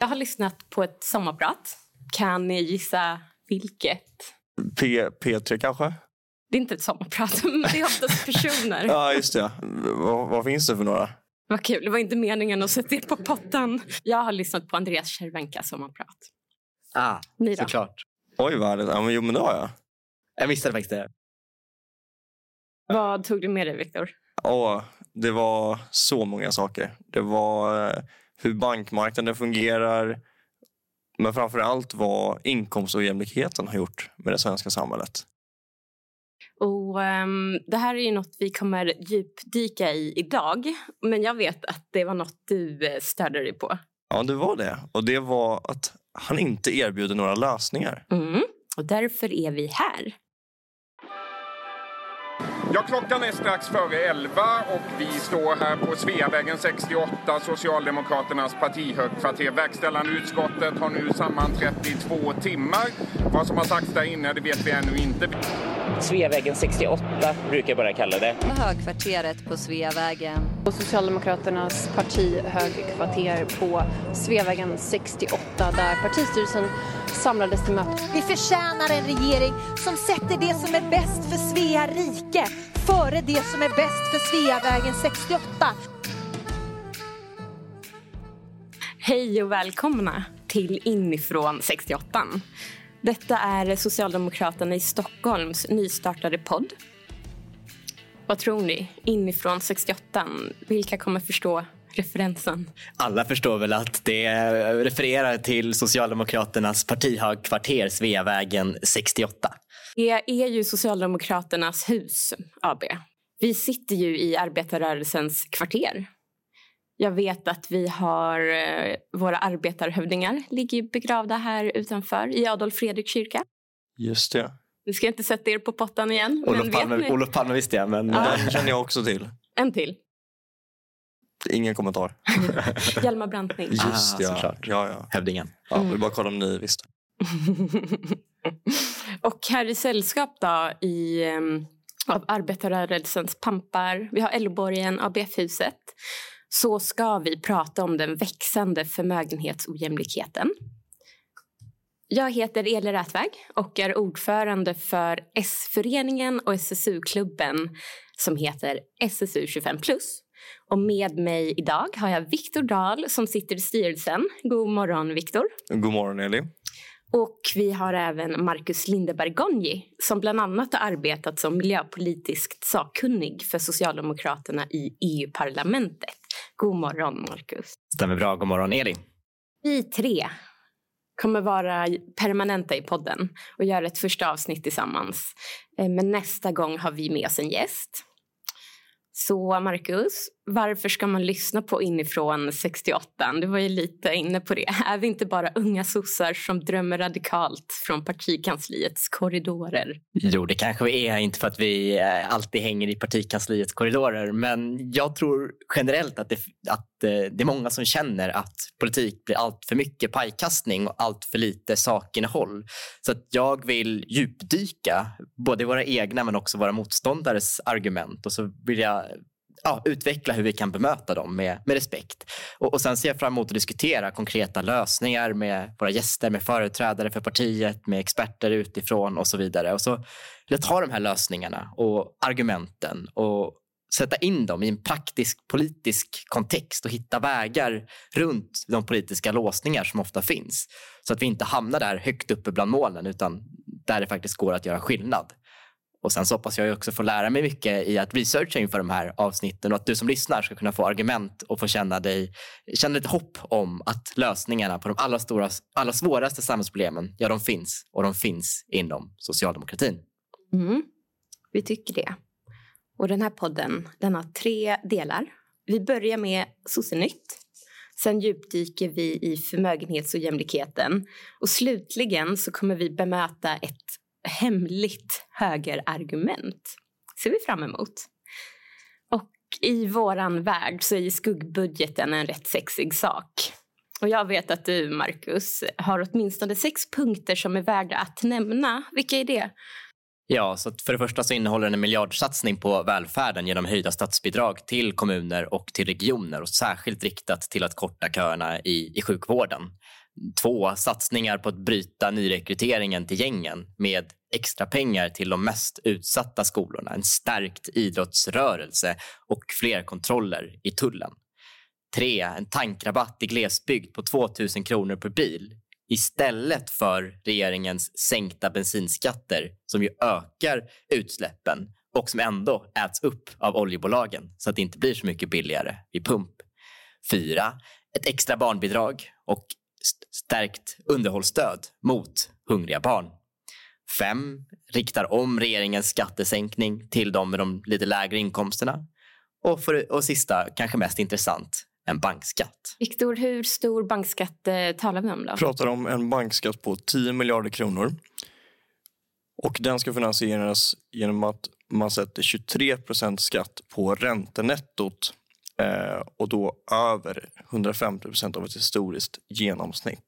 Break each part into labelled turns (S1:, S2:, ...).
S1: Jag har lyssnat på ett sommarprat. Kan ni gissa vilket?
S2: P, P3 kanske?
S1: Det är inte ett sommarprat, men det är oftast personer.
S2: Ja, just det. Vad, vad finns det för några?
S1: Vad kul. Det var inte meningen att sätta er på potten. Jag har lyssnat på Andreas Cervenka sommarprat.
S3: Ah,
S1: Ni då?
S3: såklart.
S2: Oj, vad härligt. Ja, men, jo, men det har jag.
S3: Jag missade faktiskt det.
S1: Vad tog du med dig, Viktor?
S2: Åh, det var så många saker. Det var eh, hur bankmarknaden fungerar. Men framför allt vad inkomstojämlikheten har gjort med det svenska samhället.
S1: Och, ehm, det här är ju något vi kommer djupdyka i idag. Men jag vet att det var något du eh, störde dig på.
S2: Ja, det var det. Och det var att han inte erbjuder några lösningar.
S1: Mm. Och därför är vi här.
S4: Ja, klockan är strax före 11 och vi står här på Sveavägen 68, Socialdemokraternas partihögkvarter. Verkställande utskottet har nu sammanträtt i två timmar. Vad som har sagts där inne det vet vi ännu inte.
S5: Sveavägen 68 brukar jag bara kalla det.
S6: Högkvarteret på Sveavägen.
S7: Och Socialdemokraternas partihögkvarter på Sveavägen 68 där partistyrelsen samlades till möte.
S8: Vi förtjänar en regering som sätter det som är bäst för Svea rike före det som är bäst för Sveavägen 68.
S1: Hej och välkomna till Inifrån 68. Detta är Socialdemokraterna i Stockholms nystartade podd. Vad tror ni? Inifrån 68. Vilka kommer förstå referensen?
S3: Alla förstår väl att det refererar till Socialdemokraternas partihögkvarter Sveavägen 68.
S1: Det är ju Socialdemokraternas hus AB. Vi sitter ju i arbetarrörelsens kvarter. Jag vet att vi har eh, våra arbetarhövdingar ligger begravda här utanför i Adolf Fredrik kyrka.
S2: Just det.
S1: Nu ska jag inte sätta er på pottan igen.
S3: Olof Palme? Olof Palme visste jag, men
S1: Ja.
S2: Den känner jag också till.
S1: En till.
S2: Ingen kommentar.
S1: Hjalmar Branting.
S2: Just
S3: Ah,
S2: ja.
S3: såklart.
S2: ja, ja.
S3: hövdingen.
S2: ja vill bara kolla om ni visste.
S1: och här i sällskap då i, um, av arbetarrörelsens pampar, vi har Älvborgen, ABF-huset, så ska vi prata om den växande förmögenhetsojämlikheten. Jag heter Eli Rätväg och är ordförande för S-föreningen och SSU-klubben som heter SSU 25+. Och med mig idag har jag Viktor Dahl som sitter i styrelsen. God morgon, Viktor.
S2: God morgon, Eli.
S1: Och vi har även Marcus Lindeberg Gonji som bland annat har arbetat som miljöpolitiskt sakkunnig för Socialdemokraterna i EU-parlamentet. God morgon, Marcus.
S3: Stämmer bra. God morgon, Elin.
S1: Vi tre kommer vara permanenta i podden och göra ett första avsnitt tillsammans. Eh, Men nästa gång har vi med oss en gäst. Så Marcus, varför ska man lyssna på Inifrån 68? Du var ju lite inne på det. Är vi inte bara unga sossar som drömmer radikalt från partikansliets korridorer?
S3: Jo, det kanske vi är, inte för att vi eh, alltid hänger i partikansliets korridorer, men jag tror generellt att det, att eh, det är många som känner att politik blir allt för mycket pajkastning och allt för lite sakinnehåll. Så att jag vill djupdyka både våra egna men också våra motståndares argument och så vill jag ja, utveckla hur vi kan bemöta dem med, med respekt. Och, och Sen ser jag fram emot att diskutera konkreta lösningar med våra gäster, med företrädare för partiet, med experter utifrån och så vidare. Och så vill jag ta de här lösningarna och argumenten och sätta in dem i en praktisk politisk kontext och hitta vägar runt de politiska låsningar som ofta finns. Så att vi inte hamnar där högt uppe bland molnen utan där det faktiskt går att göra skillnad. Och sen så hoppas jag också få lära mig mycket i att researcha inför de här avsnitten och att du som lyssnar ska kunna få argument och få känna, dig, känna lite hopp om att lösningarna på de allra, stora, allra svåraste samhällsproblemen, ja de finns och de finns inom socialdemokratin.
S1: Mm, vi tycker det. Och den här podden den har tre delar. Vi börjar med Sossenytt. Sen djupdyker vi i förmögenhetsojämlikheten. Och slutligen så kommer vi bemöta ett hemligt högerargument. ser vi fram emot. Och i våran värld så är skuggbudgeten en rätt sexig sak. Och jag vet att du, Marcus, har åtminstone sex punkter som är värda att nämna. Vilka är det?
S3: Ja, så för det första så innehåller den en miljardsatsning på välfärden genom höjda statsbidrag till kommuner och till regioner och särskilt riktat till att korta köerna i, i sjukvården. Två, satsningar på att bryta nyrekryteringen till gängen med extra pengar till de mest utsatta skolorna, en stärkt idrottsrörelse och fler kontroller i tullen. Tre, en tankrabatt i glesbygd på 2 000 kronor per bil istället för regeringens sänkta bensinskatter som ju ökar utsläppen och som ändå äts upp av oljebolagen så att det inte blir så mycket billigare vid pump. Fyra, ett extra barnbidrag och stärkt underhållsstöd mot hungriga barn. Fem, riktar om regeringens skattesänkning till de med de lite lägre inkomsterna. Och, för, och sista, kanske mest intressant, en bankskatt.
S1: Viktor, hur stor bankskatt eh, talar vi om? då?
S2: Vi pratar om en bankskatt på 10 miljarder kronor. Och Den ska finansieras genom att man sätter 23 procent skatt på räntenettot och då över 150 procent av ett historiskt genomsnitt.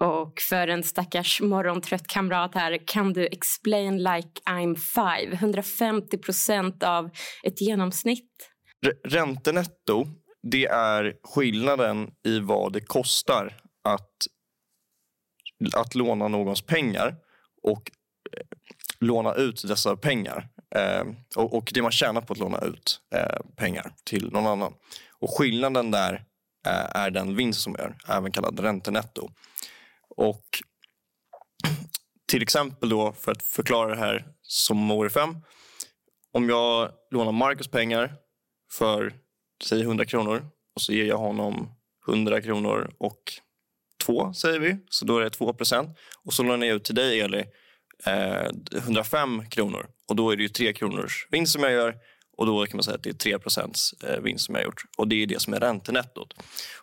S1: Och för en stackars morgontrött kamrat här, kan du explain like I'm five? 150 procent av ett genomsnitt?
S2: R räntenetto det är skillnaden i vad det kostar att, att låna någons pengar och eh, låna ut dessa pengar. Eh, och, och, det man tjänar på att låna ut eh, pengar till någon annan. Och skillnaden där eh, är den vinst som gör, även kallad räntenetto. Och till exempel då, för att förklara det här som år 5. Om jag lånar Marcus pengar för säg 100 kronor och så ger jag honom 100 kronor och 2, säger vi, så då är det 2 procent. Och så lånar jag ut till dig Eli eh, 105 kronor och då är det ju 3 kronors vinst som jag gör och då kan man säga att det är 3 procents eh, vinst som jag har gjort. Och det är det som är räntenettot.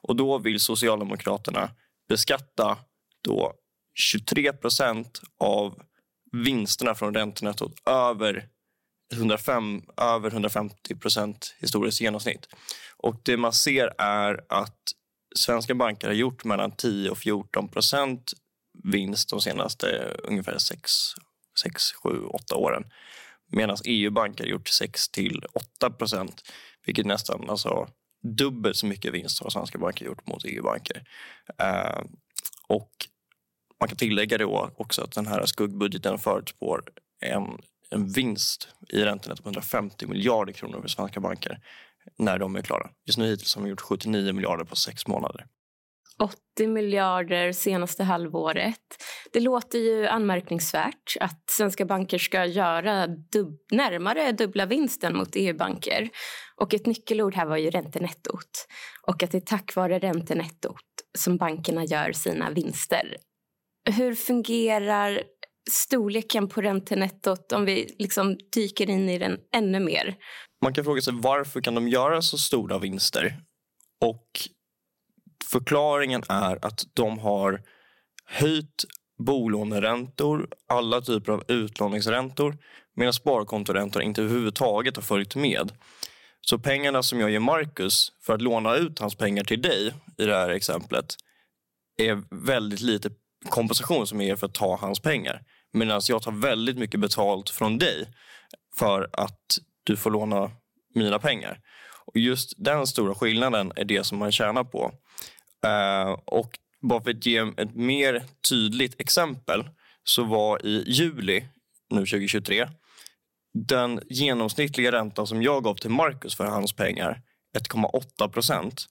S2: Och då vill Socialdemokraterna beskatta då 23 procent av vinsterna från räntenettot över 105, över 150 procent historiskt genomsnitt. Och det man ser är att svenska banker har gjort mellan 10 och 14 procent vinst de senaste ungefär 6, 6 7, 8 åren. Medan EU-banker har gjort 6 till 8 procent, vilket nästan alltså, dubbelt så mycket vinst har svenska banker gjort mot EU-banker. Eh, och man kan tillägga då också att den här skuggbudgeten förutspår en en vinst i räntenetto på 150 miljarder kronor för svenska banker när de är klara. Just nu hittills har de gjort 79 miljarder på sex månader.
S1: 80 miljarder senaste halvåret. Det låter ju anmärkningsvärt att svenska banker ska göra dub närmare dubbla vinsten mot EU-banker. Och ett nyckelord här var ju räntenettot. Och att det är tack vare räntenettot som bankerna gör sina vinster. Hur fungerar storleken på räntenettot om vi liksom dyker in i den ännu mer.
S2: Man kan fråga sig varför kan de göra så stora vinster? Och förklaringen är att de har höjt bolåneräntor, alla typer av utlåningsräntor medan sparkontoräntor inte överhuvudtaget har följt med. Så pengarna som jag ger Marcus för att låna ut hans pengar till dig i det här exemplet är väldigt lite kompensation som jag ger för att ta hans pengar. Medan jag tar väldigt mycket betalt från dig för att du får låna mina pengar. Och Just den stora skillnaden är det som man tjänar på. Eh, och bara för att ge ett mer tydligt exempel så var i juli nu 2023 den genomsnittliga räntan som jag gav till Marcus för hans pengar 1,8 procent.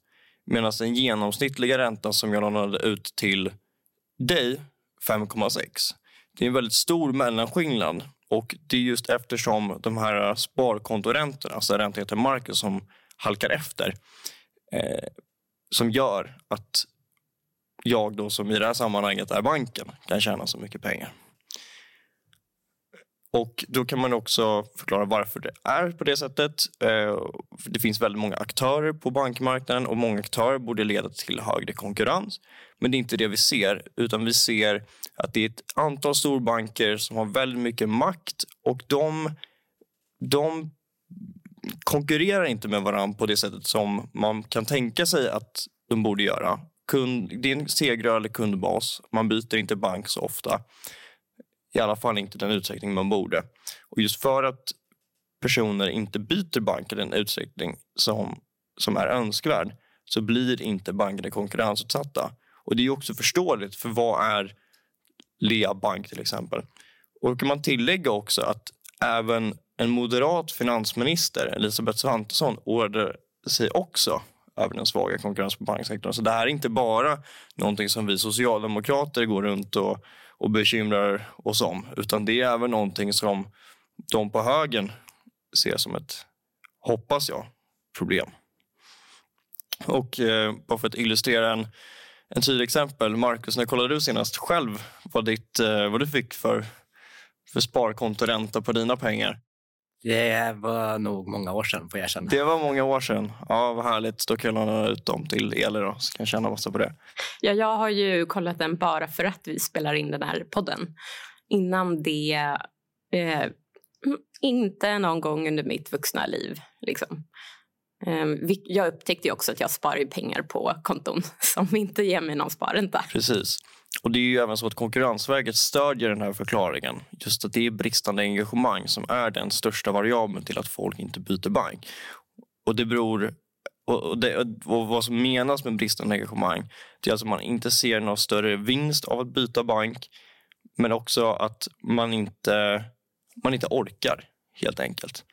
S2: Medan den genomsnittliga räntan som jag lånade ut till dig 5,6. Det är en väldigt stor mellanskillnad och det är just eftersom de här sparkontoräntorna, alltså räntan till Marcus som halkar efter, eh, som gör att jag då som i det här sammanhanget är banken kan tjäna så mycket pengar. Och Då kan man också förklara varför det är på det sättet. Eh, det finns väldigt många aktörer på bankmarknaden och många aktörer borde leda till högre konkurrens. Men det är inte det vi ser, utan vi ser att det är ett antal storbanker som har väldigt mycket makt och de, de konkurrerar inte med varandra på det sättet som man kan tänka sig att de borde göra. Kund, det är en segrörlig kundbas. Man byter inte bank så ofta. I alla fall inte i den utsträckning man borde. Och just för att personer inte byter bank i den utsträckning som, som är önskvärd så blir inte bankerna konkurrensutsatta. Och Det är också förståeligt, för vad är Lea Bank till exempel? Och då kan man tillägga också att även en moderat finansminister, Elisabeth Svantesson, oroade sig också över den svaga konkurrensen på banksektorn. Så det här är inte bara någonting som vi socialdemokrater går runt och, och bekymrar oss om, utan det är även någonting som de på högen ser som ett, hoppas jag, problem. Och eh, bara för att illustrera en, en tydlig exempel. Marcus, när kollade du senast själv vad, ditt, eh, vad du fick för, för sparkontoränta på dina pengar?
S3: Det var nog många år sedan, får jag erkänna.
S2: Det var många år sedan. Ja, vad härligt. Då kan jag låna ut dem till Eli då, så kan jag tjäna massa på det.
S1: Ja, jag har ju kollat den bara för att vi spelar in den här podden. Innan det, eh, inte någon gång under mitt vuxna liv. Liksom. Eh, jag upptäckte också att jag sparar pengar på konton som inte ger mig någon sparränta.
S2: Precis. Och Det är ju även så att Konkurrensverket stödjer den här förklaringen. Just att det är bristande engagemang som är den största variabeln till att folk inte byter bank. Och det beror och, det, och vad som menas med bristande engagemang det är alltså att man inte ser någon större vinst av att byta bank men också att man inte, man inte orkar, helt enkelt.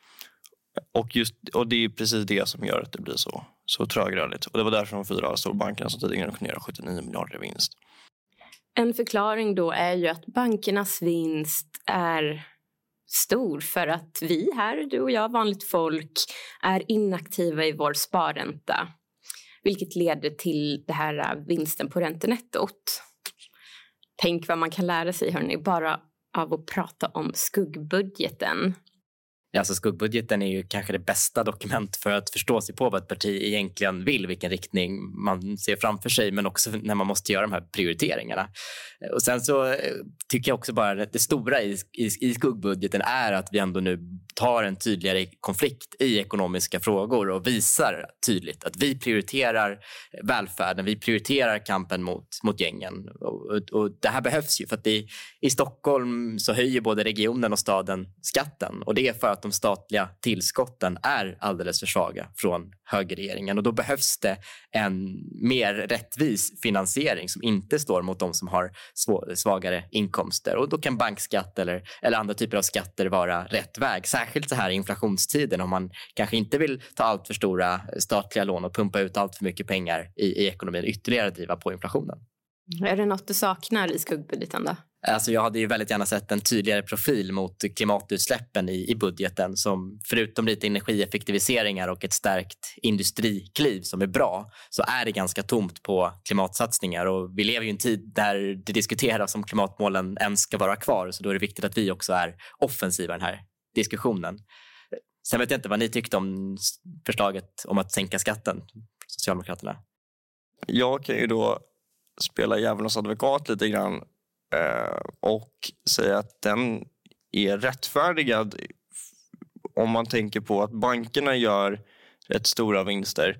S2: Och, just, och Det är precis det som gör att det blir så, så trögrörligt. Och det var därför de fyra storbankerna som tidigare kunde göra 79 miljarder i vinst.
S1: En förklaring då är ju att bankernas vinst är stor för att vi här, du och jag, vanligt folk, är inaktiva i vår sparränta. Vilket leder till det här äh, vinsten på räntenettot. Tänk vad man kan lära sig hörni, bara av att prata om skuggbudgeten.
S3: Alltså skuggbudgeten är ju kanske det bästa dokument för att förstå sig på vad ett parti egentligen vill, vilken riktning man ser framför sig, men också när man måste göra de här prioriteringarna. Och sen så eh, tycker jag också bara att det stora i, i, i skuggbudgeten är att vi ändå nu tar en tydligare konflikt i ekonomiska frågor och visar tydligt att vi prioriterar välfärden, vi prioriterar kampen mot, mot gängen. Och, och, och det här behövs ju för att i, i Stockholm så höjer både regionen och staden skatten och det är för att de statliga tillskotten är alldeles för svaga från högerregeringen och då behövs det en mer rättvis finansiering som inte står mot de som har svagare inkomster och då kan bankskatt eller, eller andra typer av skatter vara rätt väg särskilt så här i inflationstiden om man kanske inte vill ta allt för stora statliga lån och pumpa ut allt för mycket pengar i, i ekonomin ytterligare driva på inflationen.
S1: Är det något du saknar i skuggbudgeten? Då?
S3: Alltså jag hade ju väldigt gärna sett en tydligare profil mot klimatutsläppen i, i budgeten som förutom lite energieffektiviseringar och ett stärkt industrikliv som är bra så är det ganska tomt på klimatsatsningar och vi lever i en tid där det diskuteras om klimatmålen ens ska vara kvar så då är det viktigt att vi också är offensiva i den här diskussionen. Sen vet jag inte vad ni tyckte om förslaget om att sänka skatten, Socialdemokraterna.
S2: Jag kan ju då spela djävulens advokat lite grann och säga att den är rättfärdigad om man tänker på att bankerna gör rätt stora vinster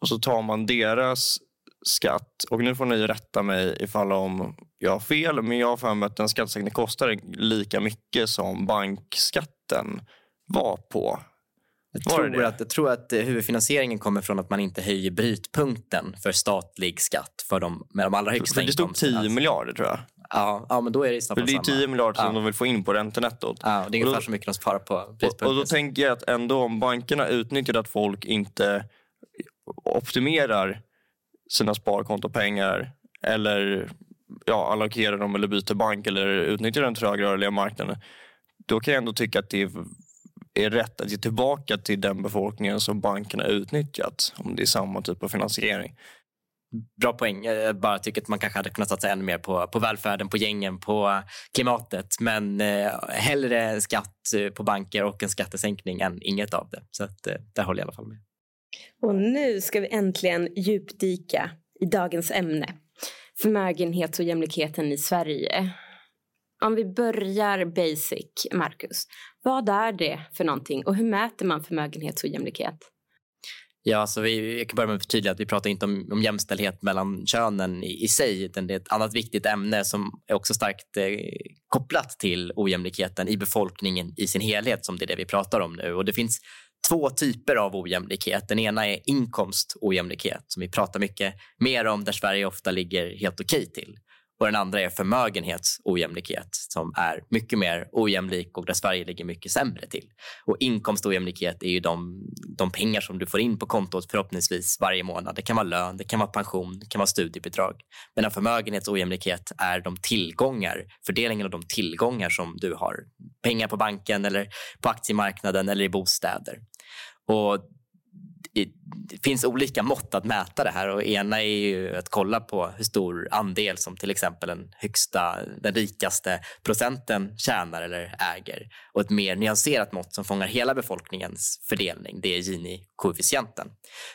S2: och så tar man deras skatt. Och nu får ni rätta mig ifall om jag har fel, men jag har för mig att den skattesänkningen kostar lika mycket som bankskatten var på.
S3: Jag tror, att, jag tror att huvudfinansieringen kommer från att man inte höjer brytpunkten för statlig skatt för de med de allra högsta
S2: inkomsterna. Det stod 10 miljarder tror jag.
S3: Ja, ja men då är det i
S2: Det är 10 miljarder som de vill få in på räntenettot.
S3: Ja, det är ungefär så mycket de sparar på brytpunkten.
S2: Och, och då tänker jag att ändå om bankerna utnyttjar att folk inte optimerar sina sparkontopengar eller ja, allokerar dem eller byter bank eller utnyttjar den trögrörliga marknaden. Då kan jag ändå tycka att det är rätt att ge tillbaka till den befolkningen som bankerna utnyttjat om det är samma typ av finansiering.
S3: Bra poäng. Jag bara tycker att man kanske hade kunnat satsa ännu mer på, på välfärden, på gängen, på klimatet. Men eh, hellre skatt eh, på banker och en skattesänkning än inget av det. Så att, eh, där håller jag i alla fall med.
S1: Och nu ska vi äntligen djupdyka i dagens ämne. Förmögenhets och jämlikheten i Sverige. Om vi börjar basic, Marcus. Vad är det för någonting och hur mäter man förmögenhets och jämlikhet?
S3: Ja, alltså vi, jag kan börja med att förtydliga att vi pratar inte om, om jämställdhet mellan könen i, i sig, utan det är ett annat viktigt ämne som är också starkt eh, kopplat till ojämlikheten i befolkningen i sin helhet, som det är det vi pratar om nu. Och det finns två typer av ojämlikhet. Den ena är inkomstojämlikhet, som vi pratar mycket mer om, där Sverige ofta ligger helt okej till. Och den andra är förmögenhetsojämlikhet som är mycket mer ojämlik och där Sverige ligger mycket sämre till. Och inkomstojämlikhet är ju de, de pengar som du får in på kontot förhoppningsvis varje månad. Det kan vara lön, det kan vara pension, det kan vara studiebidrag. Medan förmögenhetsojämlikhet är de tillgångar, fördelningen av de tillgångar som du har. Pengar på banken eller på aktiemarknaden eller i bostäder. Och det finns olika mått att mäta det här. Och ena är ju att kolla på hur stor andel som till exempel den högsta, den rikaste procenten tjänar eller äger. Och ett mer nyanserat mått som fångar hela befolkningens fördelning, det är Gini-koefficienten.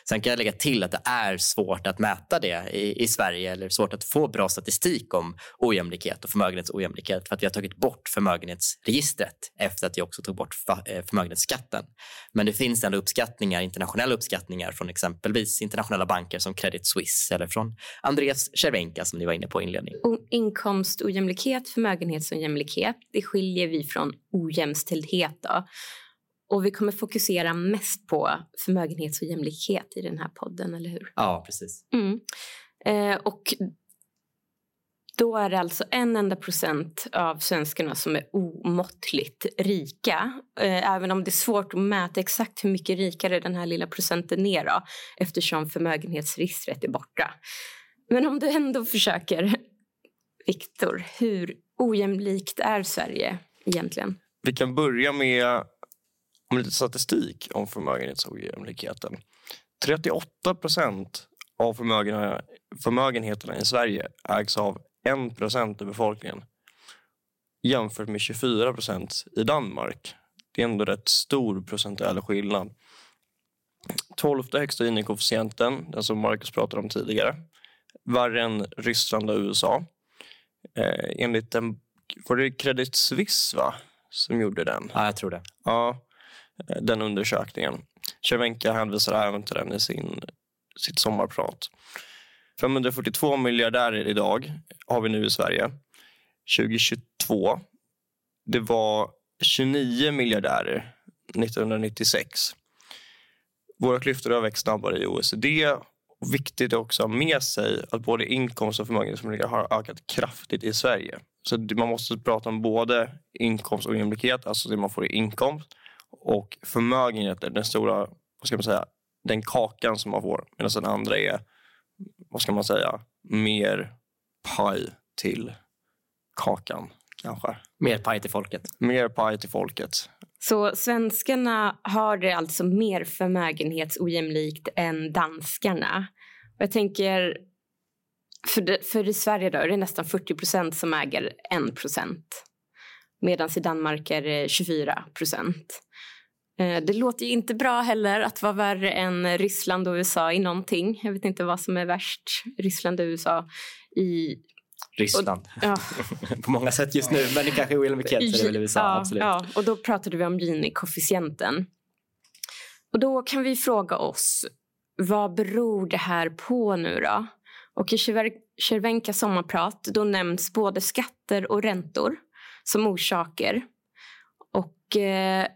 S3: Sen kan jag lägga till att det är svårt att mäta det i, i Sverige eller svårt att få bra statistik om ojämlikhet och förmögenhetsojämlikhet för att vi har tagit bort förmögenhetsregistret efter att vi också tog bort eh, förmögenhetsskatten. Men det finns ändå uppskattningar, internationella uppskattningar från exempelvis internationella banker som Credit Suisse eller från Andreas Cervenka som ni var inne på i inledningen.
S1: Inkomstojämlikhet, förmögenhetsojämlikhet, det skiljer vi från ojämställdhet. Då. Och vi kommer fokusera mest på förmögenhetsojämlikhet i den här podden, eller hur?
S3: Ja, precis.
S1: Mm. Eh, och då är det alltså en enda procent av svenskarna som är omåttligt rika. Eh, även om det är svårt att mäta exakt hur mycket rikare den här lilla procenten är då, eftersom förmögenhetsregistret är borta. Men om du ändå försöker, Viktor, hur ojämlikt är Sverige egentligen?
S2: Vi kan börja med lite statistik om förmögenhetsojämlikheten. 38 procent av förmögenheterna i Sverige ägs av 1 procent av befolkningen jämfört med 24 procent i Danmark. Det är ändå rätt stor procentuell skillnad. Tolfte högsta Gini-koefficienten, den som Marcus pratade om tidigare. Värre än Ryssland och USA. Eh, enligt den, var det Credit Suisse va? som gjorde den?
S3: Ja, jag tror det.
S2: Ja, eh, den undersökningen. Cervenka hänvisar även till den i sin, sitt sommarprat. 542 miljardärer idag har vi nu i Sverige. 2022. Det var 29 miljardärer 1996. Våra klyftor har växt snabbare i OECD. Och viktigt är också att ha med sig att både inkomst och förmögenhetsförmögenhet har ökat kraftigt i Sverige. Så man måste prata om både inkomst och jämlikhet, alltså det man får i inkomst, och förmögenheter, den stora, vad ska man säga, den kakan som man får. Medan den andra är vad ska man säga, mer paj till kakan kanske.
S3: Mer paj till folket.
S2: Mer paj till folket.
S1: Så svenskarna har det alltså mer förmögenhetsojämlikt än danskarna. Och jag tänker, för, det, för i Sverige då är det nästan 40 procent som äger 1 procent. Medan i Danmark är det 24 procent. Eh, det låter ju inte bra heller att vara värre än Ryssland och USA i någonting. Jag vet inte vad som är värst, Ryssland och USA i...
S3: Ryssland. Och, ja. På många sätt just nu, men det kanske är ojämlikhet så det är USA.
S1: Ja,
S3: absolut.
S1: ja, och då pratade vi om Gini-koefficienten. Och då kan vi fråga oss, vad beror det här på nu då? Och i Cervenkas sommarprat då nämns både skatter och räntor som orsaker. Och eh,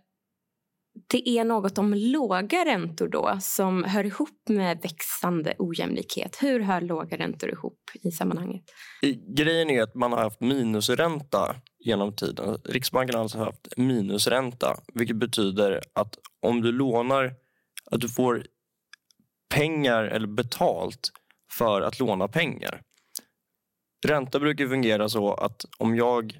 S1: det är något om låga räntor då som hör ihop med växande ojämlikhet. Hur hör låga räntor ihop i sammanhanget?
S2: Grejen är att man har haft minusränta genom tiden. Riksbanken har alltså haft minusränta vilket betyder att om du lånar, att du får pengar eller betalt för att låna pengar. Ränta brukar fungera så att om jag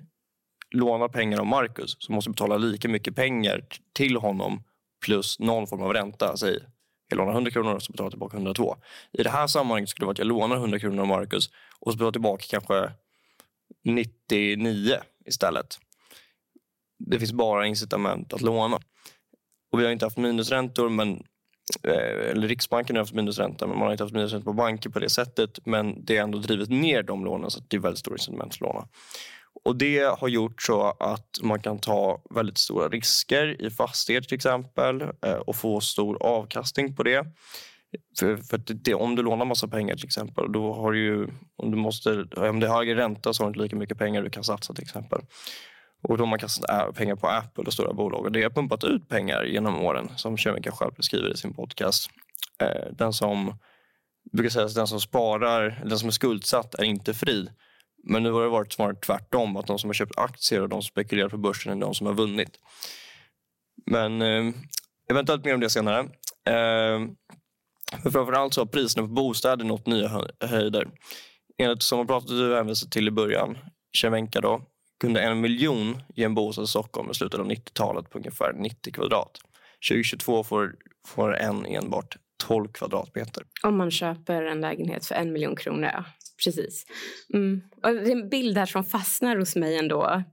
S2: lånar pengar av Marcus så måste jag betala lika mycket pengar till honom plus någon form av ränta. Säg, jag lånar 100 kronor och så betalar jag tillbaka 102. I det här sammanhanget skulle det vara att jag lånar 100 kronor av Marcus och så betalar jag tillbaka kanske 99 istället. Det finns bara incitament att låna. Och vi har inte haft minusräntor, men, eh, eller Riksbanken har haft minusränta, men man har inte haft minusränta på banker på det sättet. Men det har ändå drivit ner de lånen så det är väldigt stora incitament att låna. Och Det har gjort så att man kan ta väldigt stora risker i fastigheter till exempel eh, och få stor avkastning på det. För, för det, om du lånar massa pengar till exempel, då har du ju, om, du måste, om det är högre ränta så har du inte lika mycket pengar du kan satsa till exempel. Och då har man kastat eh, pengar på Apple och stora bolag och det har pumpat ut pengar genom åren som Kemika själv beskriver i sin podcast. Eh, den som brukar säga att den som sparar, den som är skuldsatt är inte fri. Men nu har det varit snarare tvärtom, att de som har köpt aktier och de som spekulerar på börsen är de som har vunnit. Men eh, eventuellt mer om det senare. Eh, men framförallt så har priserna på bostäder nått nya höjder. Enligt som du hänvisade till i början, Cervenka då, kunde en miljon ge en bostad i Stockholm i slutet av 90-talet på ungefär 90 kvadrat. 2022 får, får en enbart 12 kvadratmeter.
S1: Om man köper en lägenhet för en miljon kronor, ja. Precis. Mm. Och det är en bild här som fastnar hos mig ändå.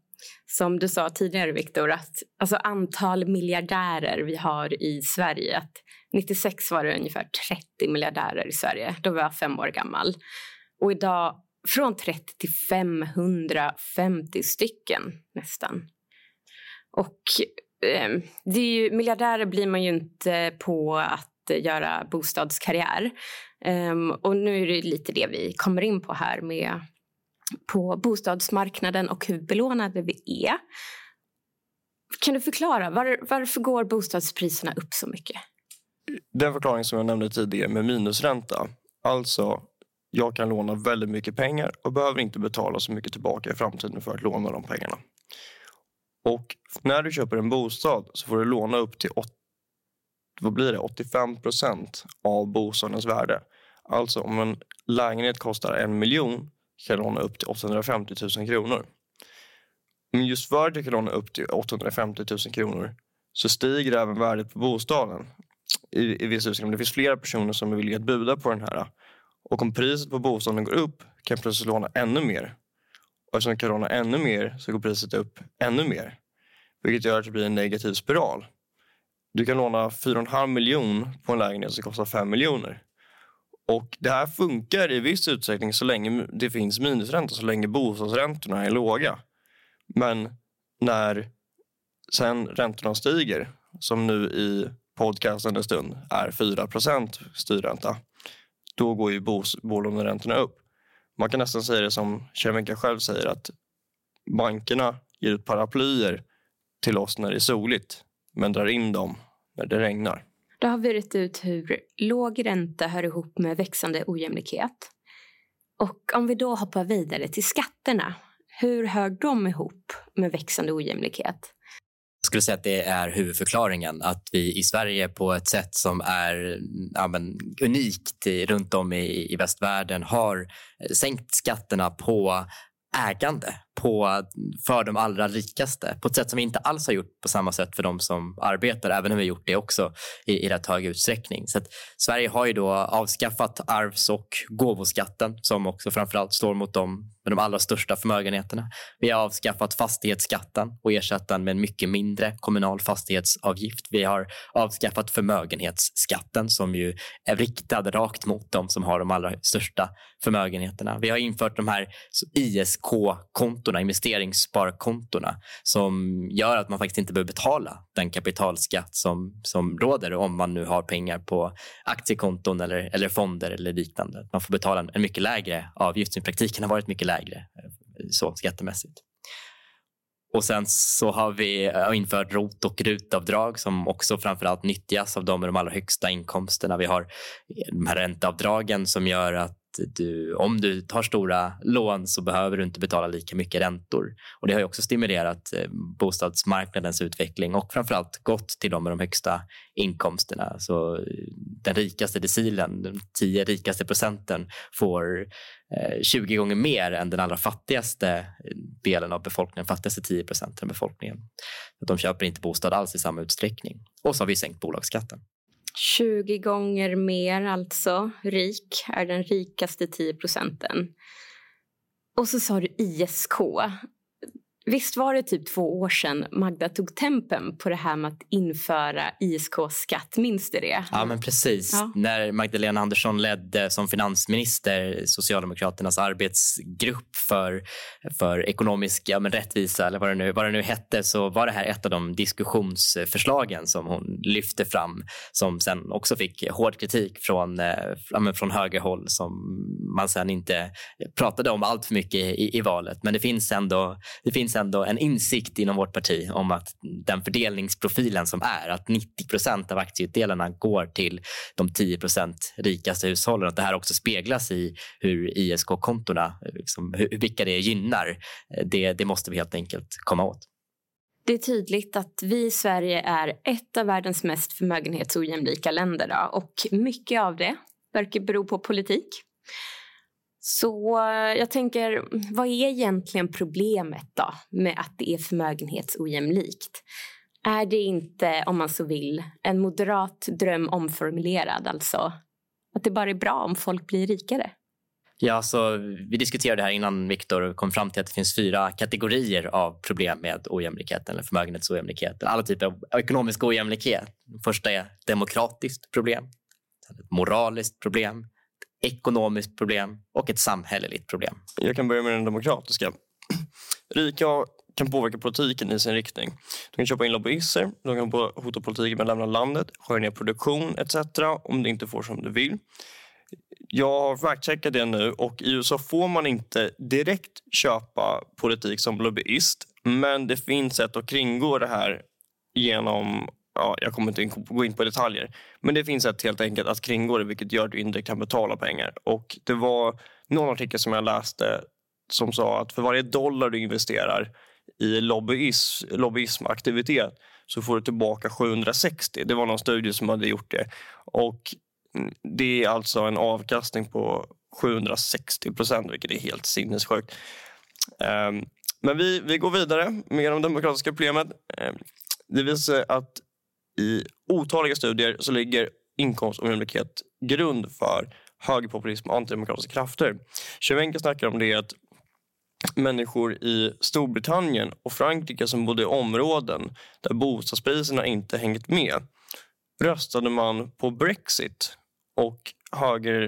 S1: Som du sa tidigare, Viktor, att alltså antal miljardärer vi har i Sverige. Att 96 var det ungefär 30 miljardärer i Sverige. Då var jag fem år gammal. Och idag från 30 till 550 stycken nästan. Och eh, det är ju, miljardärer blir man ju inte på att att göra bostadskarriär. Um, och nu är det lite det vi kommer in på här med på bostadsmarknaden och hur belånade vi är. Kan du förklara var, varför går bostadspriserna upp så mycket?
S2: Den förklaring som jag nämnde tidigare med minusränta. Alltså, jag kan låna väldigt mycket pengar och behöver inte betala så mycket tillbaka i framtiden för att låna de pengarna. Och när du köper en bostad så får du låna upp till 8, vad blir det, 85 procent av bostadens värde. Alltså om en lägenhet kostar en miljon kan jag låna upp till 850 000 kronor. Men just för att jag kan låna upp till 850 000 kronor så stiger även värdet på bostaden i, i viss utsträckning. Det finns flera personer som är villiga att buda på den här. Och om priset på bostaden går upp kan jag plötsligt låna ännu mer. Och eftersom jag kan låna ännu mer så går priset upp ännu mer. Vilket gör att det blir en negativ spiral. Du kan låna 4,5 miljoner på en lägenhet som kostar 5 miljoner. Och Det här funkar i viss utsträckning så länge det finns minusränta, så länge bostadsräntorna är låga. Men när sen räntorna stiger, som nu i podcasten en stund är 4% styrränta, då går ju bolåneräntorna upp. Man kan nästan säga det som Kemika själv säger att bankerna ger ut paraplyer till oss när det är soligt men drar in dem när det regnar.
S1: Då har vi rätt ut hur låg ränta hör ihop med växande ojämlikhet. Och om vi då hoppar vidare till skatterna, hur hör de ihop med växande ojämlikhet?
S3: Jag skulle säga att det är huvudförklaringen. Att vi i Sverige på ett sätt som är ja, men, unikt runt om i, i västvärlden har sänkt skatterna på ägande på, för de allra rikaste på ett sätt som vi inte alls har gjort på samma sätt för de som arbetar, även om vi har gjort det också i, i rätt hög utsträckning. Så Sverige har ju då avskaffat arvs och gåvoskatten som också framförallt slår mot de, med de allra största förmögenheterna. Vi har avskaffat fastighetsskatten och ersatt den med en mycket mindre kommunal fastighetsavgift. Vi har avskaffat förmögenhetsskatten som ju är riktad rakt mot de som har de allra största förmögenheterna. Vi har infört de här ISK-kontona, investeringssparkontona som gör att man faktiskt inte behöver betala den kapitalskatt som, som råder om man nu har pengar på aktiekonton eller, eller fonder eller liknande. Man får betala en mycket lägre avgift som i praktiken har varit mycket lägre eh, så skattemässigt. Och sen så har vi eh, infört ROT och RUT-avdrag som också framförallt nyttjas av de med de allra högsta inkomsterna. Vi har eh, de här ränteavdragen som gör att du, om du tar stora lån så behöver du inte betala lika mycket räntor. Och Det har också stimulerat eh, bostadsmarknadens utveckling och framförallt gått till de med de högsta inkomsterna. Så eh, den rikaste decilen, de tio rikaste procenten får eh, 20 gånger mer än den allra fattigaste delen av befolkningen, fattigaste 10 procenten av befolkningen. De köper inte bostad alls i samma utsträckning. Och så har vi sänkt bolagsskatten.
S1: 20 gånger mer alltså rik är den rikaste 10 procenten. Och så sa du ISK. Visst var det typ två år sedan Magda tog tempen på det här med att införa ISK-skatt? Minns du det?
S3: Ja, men precis. Ja. När Magdalena Andersson ledde som finansminister Socialdemokraternas arbetsgrupp för, för ekonomisk ja, men rättvisa eller vad det, nu, vad det nu hette så var det här ett av de diskussionsförslagen som hon lyfte fram som sen också fick hård kritik från, ja, från högerhåll som man sen inte pratade om allt för mycket i, i valet. Men det finns ändå, det finns finns ändå en insikt inom vårt parti om att den fördelningsprofilen som är, att 90% av aktieutdelarna går till de 10% rikaste hushållen. Att det här också speglas i hur ISK-kontona, liksom, vilka det gynnar. Det, det måste vi helt enkelt komma åt.
S1: Det är tydligt att vi i Sverige är ett av världens mest förmögenhetsojämlika länder. Då, och mycket av det verkar bero på politik. Så eh, jag tänker, vad är egentligen problemet då med att det är förmögenhetsojämlikt? Är det inte, om man så vill, en moderat dröm omformulerad? Alltså att det bara är bra om folk blir rikare?
S3: Ja, så vi diskuterade det här innan Viktor kom fram till att det finns fyra kategorier av problem med ojämlikhet eller förmögenhetsojämlikhet. Alla typer av ekonomisk ojämlikhet. första är demokratiskt problem, ett moraliskt problem, ekonomiskt problem och ett samhälleligt problem.
S2: Jag kan börja med den demokratiska. Rika kan påverka politiken i sin riktning. De kan köpa in lobbyister, de kan hota politiken med att lämna landet, skära ner produktion etc. om de inte får som de vill. Jag har fact det nu och i USA får man inte direkt köpa politik som lobbyist men det finns sätt att kringgå det här genom ja, jag kommer inte gå in på detaljer. Men det finns ett helt enkelt att kringgå det vilket gör att du indirekt kan betala pengar. Och det var någon artikel som jag läste som sa att för varje dollar du investerar i lobbyism, lobbyismaktivitet så får du tillbaka 760. Det var någon studie som hade gjort det. Och det är alltså en avkastning på 760 procent, vilket är helt sinnessjukt. Ehm, men vi, vi går vidare med de demokratiska problemen. Ehm, det visar att i otaliga studier så ligger inkomstojämlikhet grund för högerpopulism och antidemokratiska krafter. Cervenka snackar om det att människor i Storbritannien och Frankrike som bodde i områden där bostadspriserna inte hängt med röstade man på Brexit och höger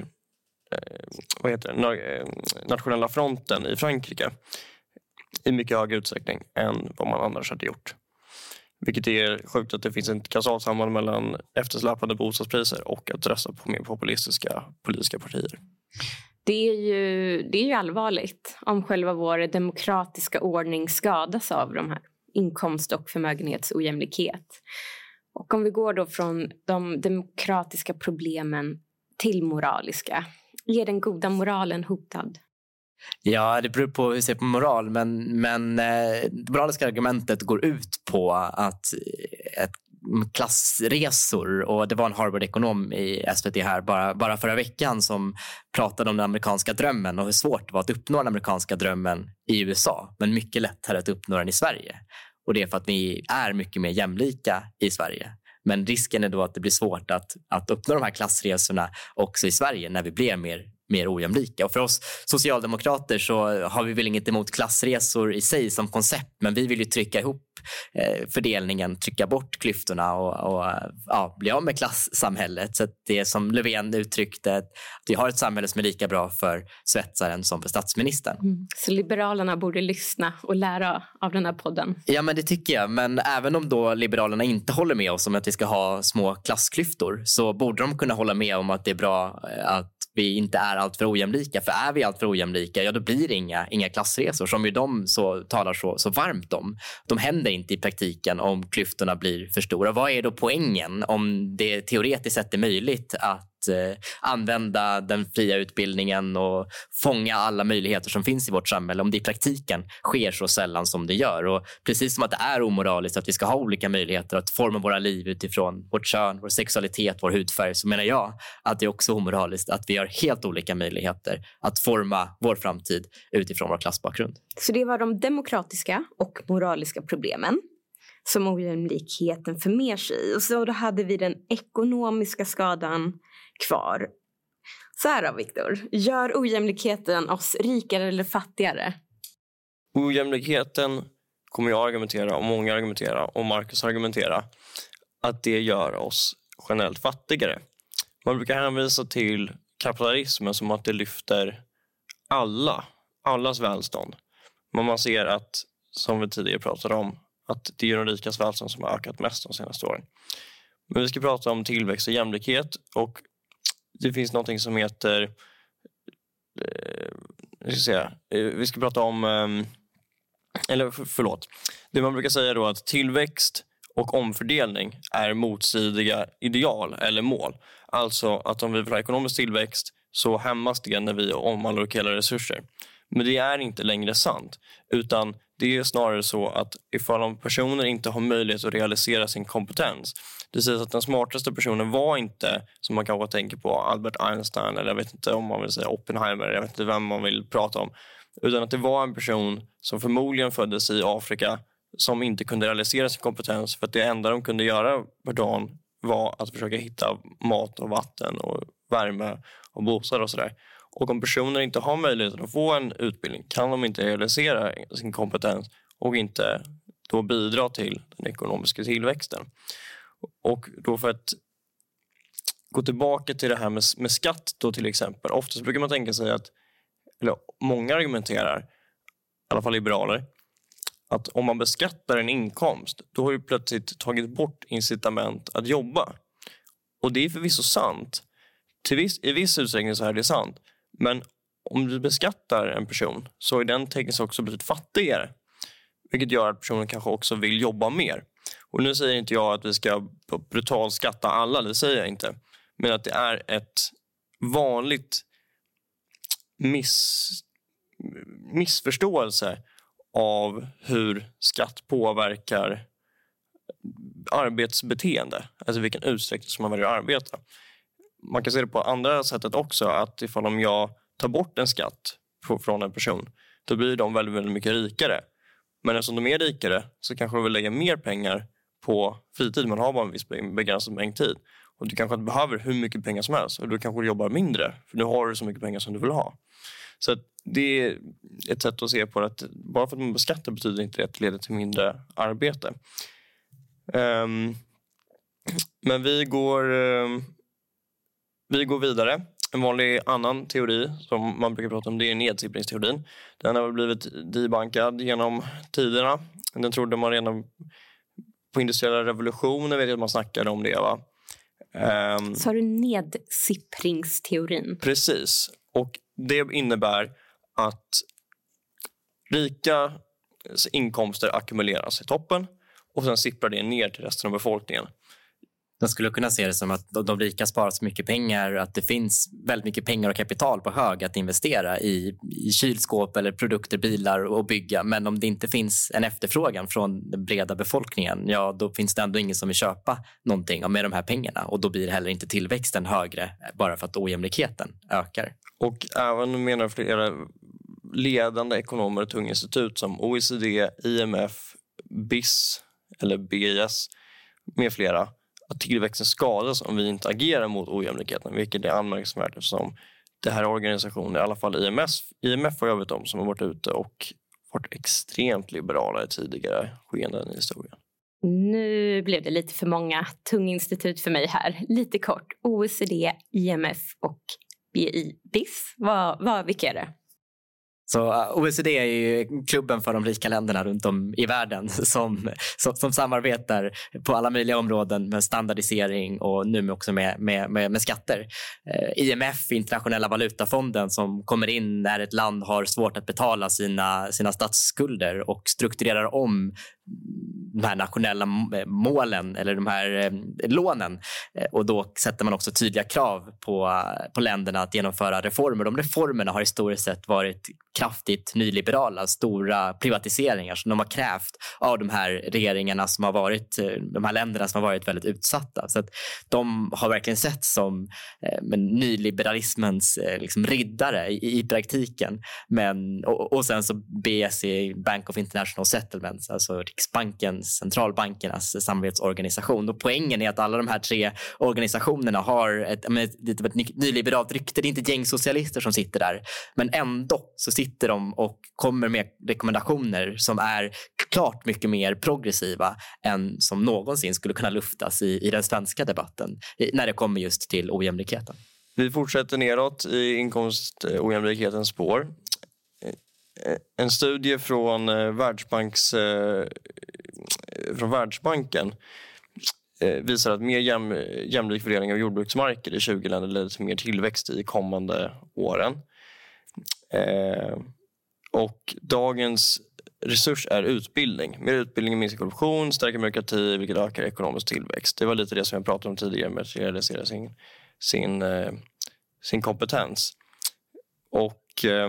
S2: eh, vad heter det, eh, nationella fronten i Frankrike i mycket högre utsträckning än vad man annars hade gjort. Vilket är sjukt att det finns ett kausalsamband mellan eftersläpande bostadspriser och att rösta på mer populistiska politiska partier.
S1: Det är, ju, det är ju allvarligt om själva vår demokratiska ordning skadas av de här inkomst och förmögenhetsojämlikhet. Och om vi går då från de demokratiska problemen till moraliska, är den goda moralen hotad?
S3: Ja, det beror på hur vi ser på moral. Men, men eh, det moraliska argumentet går ut på att eh, ett mm, klassresor och det var en Harvard-ekonom i SVT här bara, bara förra veckan som pratade om den amerikanska drömmen och hur svårt det var att uppnå den amerikanska drömmen i USA men mycket lättare att uppnå den i Sverige. Och det är för att vi är mycket mer jämlika i Sverige. Men risken är då att det blir svårt att, att uppnå de här klassresorna också i Sverige när vi blir mer mer ojämlika. Och för oss socialdemokrater så har vi väl inget emot klassresor i sig som koncept men vi vill ju trycka ihop eh, fördelningen, trycka bort klyftorna och, och ja, bli av med klassamhället. Så det som Löfven uttryckte, att vi har ett samhälle som är lika bra för svetsaren som för statsministern. Mm.
S1: Så Liberalerna borde lyssna och lära av den här podden?
S3: Ja, men det tycker jag. Men även om då Liberalerna inte håller med oss om att vi ska ha små klassklyftor så borde de kunna hålla med om att det är bra eh, att vi inte är alltför ojämlika. För är vi alltför ojämlika, ja då blir det inga, inga klassresor som ju de så, talar så, så varmt om. De händer inte i praktiken om klyftorna blir för stora. Vad är då poängen om det teoretiskt sett är möjligt att eh, använda den fria utbildningen och fånga alla möjligheter som finns i vårt samhälle om det i praktiken sker så sällan som det gör. Och precis som att det är omoraliskt att vi ska ha olika möjligheter att forma våra liv utifrån vårt kön, vår sexualitet, vår hudfärg så menar jag att det är också omoraliskt att vi har helt olika möjligheter att forma vår framtid utifrån vår klassbakgrund.
S1: Så det var de demokratiska och moraliska problemen som ojämlikheten för med sig. Och så då hade vi den ekonomiska skadan kvar. Så här då, Viktor. Gör ojämlikheten oss rikare eller fattigare?
S2: Ojämlikheten kommer jag argumentera och många argumentera och Marcus argumentera att det gör oss generellt fattigare. Man brukar hänvisa till kapitalismen som att det lyfter alla, allas välstånd. Men man ser att, som vi tidigare pratade om, att det är de rikas välstånd som har ökat mest de senaste åren. Men vi ska prata om tillväxt och jämlikhet och det finns någonting som heter eh, ska säga, eh, vi ska prata om, eh, eller förlåt, det man brukar säga då att tillväxt och omfördelning är motsidiga ideal eller mål. Alltså att om vi vill ha ekonomisk tillväxt så hämmas det när vi omallokerar resurser. Men det är inte längre sant. Utan det är snarare så att ifall personer inte har möjlighet att realisera sin kompetens. Det sägs att den smartaste personen var inte, som man kanske tänker på, Albert Einstein eller jag vet inte om man vill säga Oppenheimer, jag vet inte vem man vill prata om. Utan att det var en person som förmodligen föddes i Afrika som inte kunde realisera sin kompetens för att det enda de kunde göra per dag var att försöka hitta mat och vatten och värme och bostad och sådär. Och om personer inte har möjlighet att få en utbildning kan de inte realisera sin kompetens och inte då bidra till den ekonomiska tillväxten. Och då för att gå tillbaka till det här med, med skatt då till exempel. Oftast brukar man tänka sig att, eller många argumenterar, i alla fall liberaler, att om man beskattar en inkomst då har du plötsligt tagit bort incitament att jobba. Och det är förvisso sant. Till viss, I viss utsträckning så är det sant. Men om du beskattar en person så är den tekniskt också blivit fattigare. Vilket gör att personen kanske också vill jobba mer. Och Nu säger inte jag att vi ska brutalt skatta alla, det säger jag inte. Men att det är ett vanligt miss, missförståelse av hur skatt påverkar arbetsbeteende. Alltså vilken utsträckning som man väljer att arbeta. Man kan se det på andra sättet också. Att ifall om jag tar bort en skatt från en person då blir de väldigt, väldigt mycket rikare. Men eftersom de är rikare så kanske de vill lägga mer pengar på fritid. Man har bara en viss begränsad mängd tid. Och Du kanske inte behöver hur mycket pengar som helst och du kanske jobbar mindre för nu har du så mycket pengar som du vill ha. Så det är ett sätt att se på det. Att bara för att man beskattar betyder inte det att det leder till mindre arbete. Um, men vi går, um, vi går vidare. En vanlig annan teori som man brukar prata om det är nedsipprningsteorin. Den har blivit debankad genom tiderna. Den trodde man redan på industriella revolutionen vet jag att man snackade om det. Va?
S1: Um, Sa du nedsipringsteorin?
S2: Precis. Och det innebär att rika inkomster ackumuleras i toppen och sen sipprar det ner till resten av befolkningen.
S3: Man skulle kunna se det som att de rika sparar så mycket pengar att det finns väldigt mycket pengar och kapital på hög att investera i, i kylskåp eller produkter, bilar och bygga. Men om det inte finns en efterfrågan från den breda befolkningen, ja då finns det ändå ingen som vill köpa någonting med de här pengarna och då blir heller inte tillväxten högre bara för att ojämlikheten ökar.
S2: Och även menar flera ledande ekonomer och tunga institut som OECD, IMF, BIS eller BIS med flera att tillväxten skadas om vi inte agerar mot ojämlikheten, vilket är anmärkningsvärt eftersom det här är organisationer, i alla fall IMF, IMF har jag vet om, som har varit ute och varit extremt liberala i tidigare skeenden i historien.
S1: Nu blev det lite för många tunga institut för mig här. Lite kort. OECD, IMF och BI-BIS. Vad, vad, vilka är det?
S3: Så eh, OECD är ju klubben för de rika länderna runt om i världen som, som, som samarbetar på alla möjliga områden med standardisering och nu också med, med, med, med skatter. Eh, IMF, Internationella valutafonden, som kommer in när ett land har svårt att betala sina, sina statsskulder och strukturerar om de här nationella eh, målen eller de här eh, lånen. Eh, och då sätter man också tydliga krav på, på länderna att genomföra reformer. De reformerna har historiskt sett varit kraftigt nyliberala, stora privatiseringar som de har krävt av de här regeringarna som har varit, de här länderna som har varit väldigt utsatta. Så att de har verkligen sett som eh, nyliberalismens eh, liksom, riddare i, i praktiken. Men, och, och, sen så BSE, Bank of International Settlements, alltså Riksbanken, centralbankernas samarbetsorganisation. Och poängen är att alla de här tre organisationerna har ett, ett, ett nyliberalt rykte. Det är inte gängsocialister som sitter där, men ändå så sitter de och kommer med rekommendationer som är klart mycket mer progressiva än som någonsin skulle kunna luftas i, i den svenska debatten när det kommer just till ojämlikheten.
S2: Vi fortsätter neråt i inkomstojämlikhetens spår. Eh, en studie från, eh, Världsbanks, eh, från Världsbanken visar att mer jäm, jämlik fördelning av jordbruksmarker i 20 länder leder till mer tillväxt i kommande åren. och dagens resurs är utbildning. Mer utbildning minskar korruption, stärker demokrati vilket ökar ekonomisk tillväxt. Det var lite det som jag pratade om tidigare med att realisera sin, sin, eh, sin kompetens. Och eh,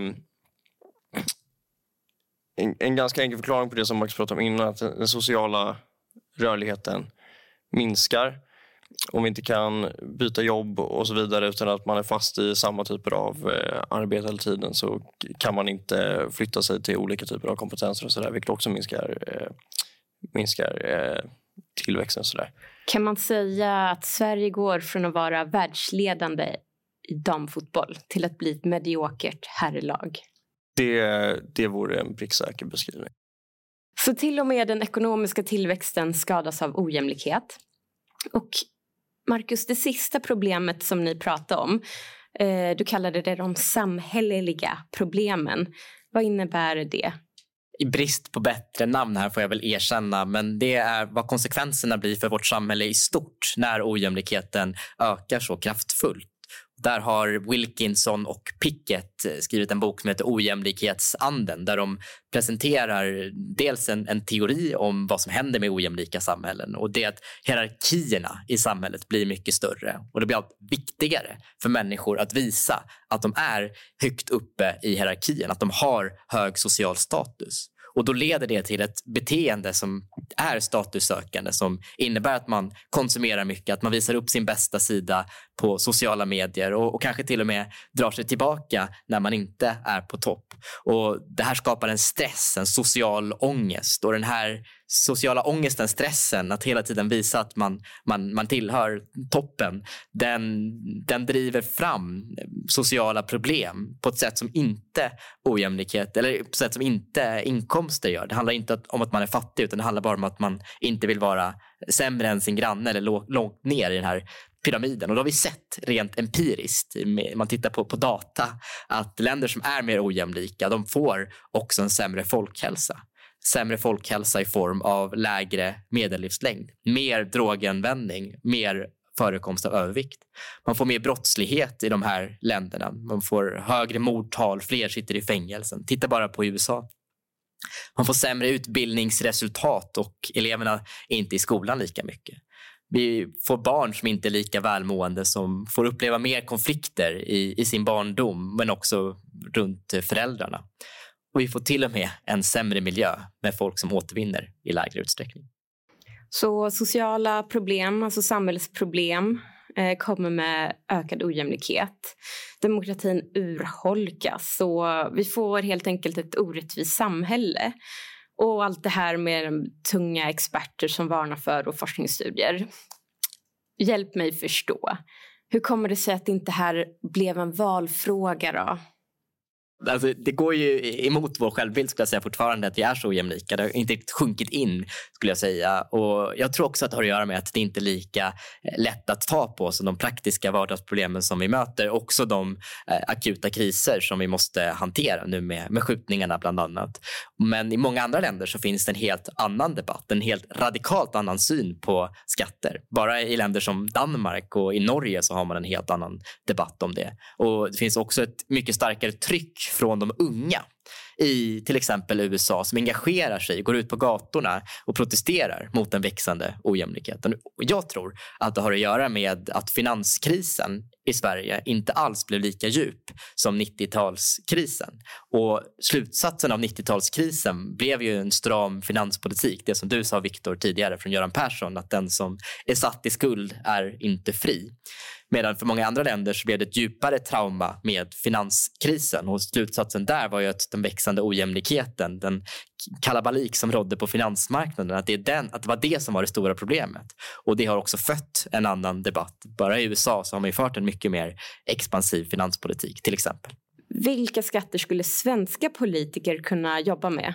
S2: en, en, ganska enkel förklaring på det som Max pratade om innan, att den sociala rörligheten minskar om vi inte kan byta jobb och så vidare utan att man är fast i samma typer av eh, arbete hela tiden så kan man inte flytta sig till olika typer av kompetenser och så där, vilket också minskar, eh, minskar eh, tillväxten. Så där.
S1: Kan man säga att Sverige går från att vara världsledande i damfotboll till att bli ett mediokert herrlag?
S2: Det, det vore en pricksäker beskrivning.
S1: Så till och med den ekonomiska tillväxten skadas av ojämlikhet. Och Marcus, det sista problemet som ni pratade om, eh, du kallade det de samhälleliga problemen. Vad innebär det?
S3: I brist på bättre namn här får jag väl erkänna, men det är vad konsekvenserna blir för vårt samhälle i stort när ojämlikheten ökar så kraftfullt. Där har Wilkinson och Pickett eh, skrivit en bok som heter Ojämlikhetsanden där de presenterar dels en, en, teori om vad som händer med ojämlika samhällen och det är att hierarkierna i samhället blir mycket större och det blir allt viktigare för människor att visa att de är högt uppe i hierarkin, att de har hög social status. Och Då leder det till ett beteende som är statussökande som innebär att man konsumerar mycket, att man visar upp sin bästa sida på sociala medier och, och kanske till och med drar sig tillbaka när man inte är på topp. Och Det här skapar en stress, en social ångest och den här sociala ångesten, stressen, att hela tiden visa att man, man, man tillhör toppen, den, den driver fram sociala problem på ett sätt som inte ojämlikhet eller på ett sätt som inte inkomster gör. Det handlar inte om att man är fattig utan det handlar bara om att man inte vill vara sämre än sin granne eller långt ner i den här pyramiden. Och det har vi sett rent empiriskt, man tittar på, på data, att länder som är mer ojämlika de får också en sämre folkhälsa sämre folkhälsa i form av lägre medellivslängd, mer droganvändning, mer förekomst av övervikt. Man får mer brottslighet i de här länderna. Man får högre mordtal, fler sitter i fängelsen. Titta bara på USA. Man får sämre utbildningsresultat och eleverna är inte i skolan lika mycket. Vi får barn som inte är lika välmående som får uppleva mer konflikter i, i sin barndom men också runt föräldrarna. Och vi får till och med en sämre miljö med folk som återvinner i lägre utsträckning.
S1: Så sociala problem, alltså samhällsproblem eh, kommer med ökad ojämlikhet. Demokratin urholkas och vi får helt enkelt ett orättvist samhälle. Och allt det här med tunga experter som varnar för och forskningsstudier. Hjälp mig förstå. Hur kommer det sig att inte det här blev en valfråga då?
S3: Alltså, det går ju emot vår självbild skulle jag säga fortfarande att vi är så ojämlika. Det har inte riktigt sjunkit in skulle jag säga. Och jag tror också att det har att göra med att det inte är lika eh, lätt att ta på som de praktiska vardagsproblemen som vi möter. Också de eh, akuta kriser som vi måste hantera nu med, med skjutningarna bland annat. Men i många andra länder så finns det en helt annan debatt, en helt radikalt annan syn på skatter. Bara i länder som Danmark och i Norge så har man en helt annan debatt om det. Och Det finns också ett mycket starkare tryck från de unga i till exempel USA som engagerar sig, går ut på gatorna och protesterar mot den växande ojämlikheten. Jag tror att det har att göra med att finanskrisen i Sverige inte alls blev lika djup som 90-talskrisen. Och slutsatsen av 90-talskrisen blev ju en stram finanspolitik. Det som du sa Viktor tidigare från Göran Persson, att den som är satt i skuld är inte fri. Medan för många andra länder så blev det ett djupare trauma med finanskrisen och slutsatsen där var ju att den växande ojämlikheten, den kalabalik som rådde på finansmarknaden, att det, är den, att det var det som var det stora problemet. Och det har också fött en annan debatt. Bara i USA så har man ju fört en mycket mer expansiv finanspolitik till exempel.
S1: Vilka skatter skulle svenska politiker kunna jobba med?